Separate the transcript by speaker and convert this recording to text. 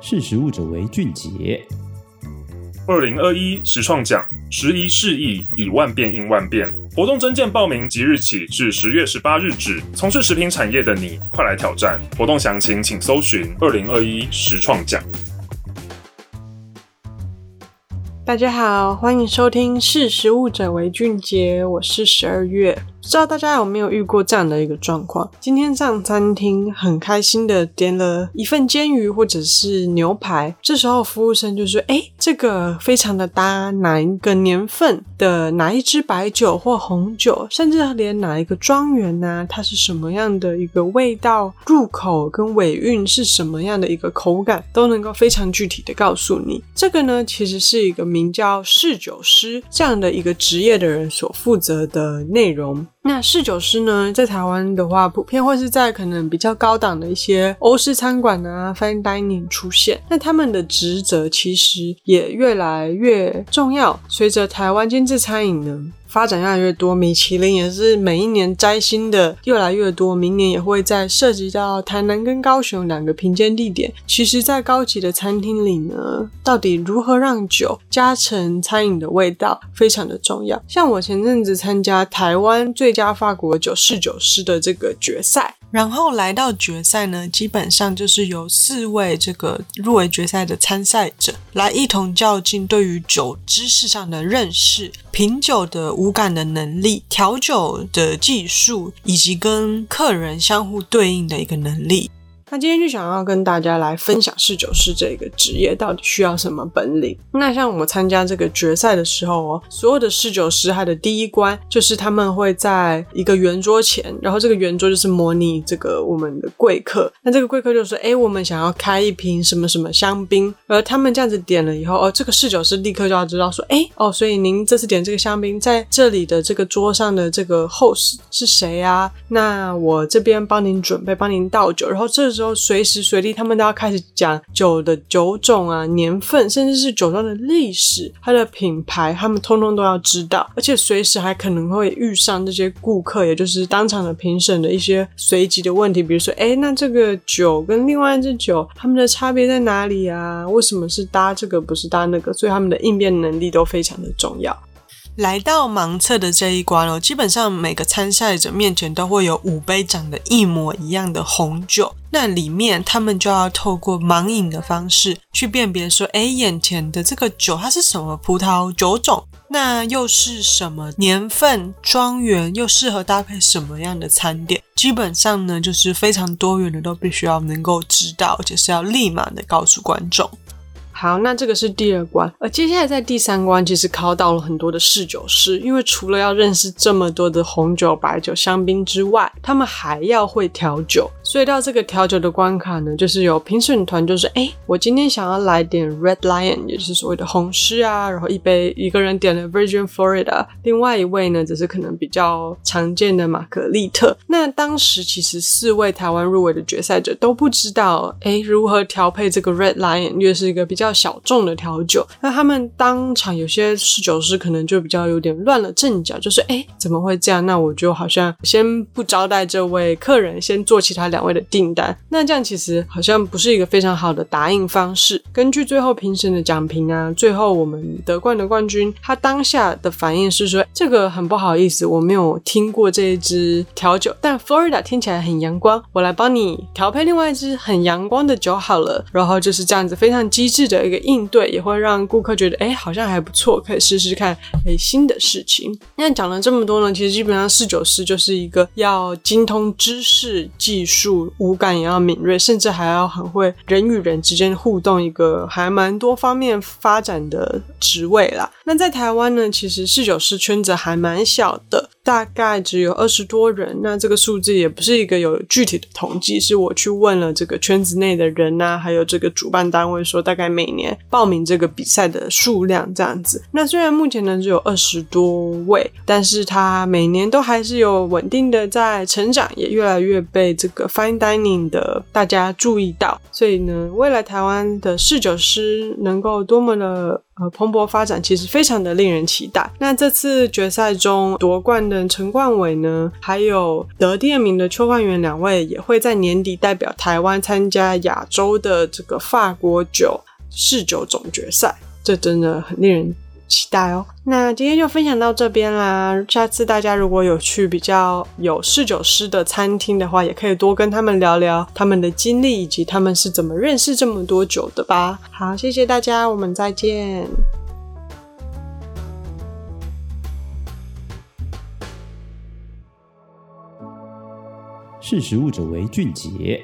Speaker 1: 识时务者为俊杰。
Speaker 2: 二零二一实创奖，时移世易，以万变应万变。活动征件报名即日起至十月十八日止。从事食品产业的你，快来挑战！活动详情请搜寻二零二一实创奖。
Speaker 3: 大家好，欢迎收听识时务者为俊杰，我是十二月。不知道大家有没有遇过这样的一个状况？今天上餐厅很开心的点了一份煎鱼或者是牛排，这时候服务生就说：“哎，这个非常的搭，哪一个年份的哪一支白酒或红酒，甚至连哪一个庄园呢？它是什么样的一个味道，入口跟尾韵是什么样的一个口感，都能够非常具体的告诉你。这个呢，其实是一个名叫侍酒师这样的一个职业的人所负责的内容。”那侍酒师呢，在台湾的话，普遍会是在可能比较高档的一些欧式餐馆啊、fine dining 出现。那他们的职责其实也越来越重要，随着台湾精致餐饮呢。发展越来越多，米其林也是每一年摘星的越来越多，明年也会在涉及到台南跟高雄两个评鉴地点。其实，在高级的餐厅里呢，到底如何让酒加成餐饮的味道，非常的重要。像我前阵子参加台湾最佳法国酒侍酒师的这个决赛。然后来到决赛呢，基本上就是由四位这个入围决赛的参赛者来一同较劲，对于酒知识上的认识、品酒的五感的能力、调酒的技术，以及跟客人相互对应的一个能力。那今天就想要跟大家来分享侍酒师这个职业到底需要什么本领。那像我参加这个决赛的时候哦，所有的侍酒师他的第一关就是他们会在一个圆桌前，然后这个圆桌就是模拟这个我们的贵客。那这个贵客就说：“哎，我们想要开一瓶什么什么香槟。”而他们这样子点了以后，哦，这个侍酒师立刻就要知道说：“哎，哦，所以您这次点这个香槟，在这里的这个桌上的这个 host 是谁啊？那我这边帮您准备，帮您倒酒。然后这。”之后，随时随地，他们都要开始讲酒的酒种啊、年份，甚至是酒庄的历史、它的品牌，他们通通都要知道。而且随时还可能会遇上这些顾客，也就是当场的评审的一些随机的问题，比如说，哎，那这个酒跟另外一支酒，他们的差别在哪里啊？为什么是搭这个，不是搭那个？所以他们的应变能力都非常的重要。来到盲测的这一关哦，基本上每个参赛者面前都会有五杯长得一模一样的红酒，那里面他们就要透过盲饮的方式去辨别说，哎，眼前的这个酒它是什么葡萄酒种，那又是什么年份、庄园，又适合搭配什么样的餐点？基本上呢，就是非常多元的，都必须要能够知道，而且是要立马的告诉观众。好，那这个是第二关，而接下来在第三关，其实考到了很多的侍酒师，因为除了要认识这么多的红酒、白酒、香槟之外，他们还要会调酒。所以到这个调酒的关卡呢，就是有评审团，就是哎，我今天想要来点 Red Lion，也就是所谓的红狮啊，然后一杯一个人点了 Virgin Florida，另外一位呢，则是可能比较常见的玛格丽特。那当时其实四位台湾入围的决赛者都不知道，哎，如何调配这个 Red Lion，因为是一个比较。小众的调酒，那他们当场有些侍酒师可能就比较有点乱了阵脚，就是哎，怎么会这样？那我就好像先不招待这位客人，先做其他两位的订单。那这样其实好像不是一个非常好的答应方式。根据最后评审的讲评啊，最后我们得冠的冠军，他当下的反应是说，这个很不好意思，我没有听过这一支调酒，但 Florida 听起来很阳光，我来帮你调配另外一支很阳光的酒好了。然后就是这样子非常机智的。一个应对也会让顾客觉得，哎，好像还不错，可以试试看，哎，新的事情。那讲了这么多呢，其实基本上侍酒师就是一个要精通知识、技术、五感也要敏锐，甚至还要很会人与人之间互动，一个还蛮多方面发展的职位啦。那在台湾呢，其实侍酒师圈子还蛮小的。大概只有二十多人，那这个数字也不是一个有具体的统计，是我去问了这个圈子内的人呐、还有这个主办单位说，大概每年报名这个比赛的数量这样子。那虽然目前呢只有二十多位，但是他每年都还是有稳定的在成长，也越来越被这个 fine dining 的大家注意到，所以呢，未来台湾的侍酒师能够多么的呃蓬勃发展，其实非常的令人期待。那这次决赛中夺冠的陈冠伟呢，还有得第二名的邱焕元两位，也会在年底代表台湾参加亚洲的这个法国酒侍酒总决赛，这真的很令人期待哦。那今天就分享到这边啦。下次大家如果有去比较有侍酒师的餐厅的话，也可以多跟他们聊聊他们的经历以及他们是怎么认识这么多酒的吧。好，谢谢大家，我们再见。
Speaker 1: 识食物者为俊杰。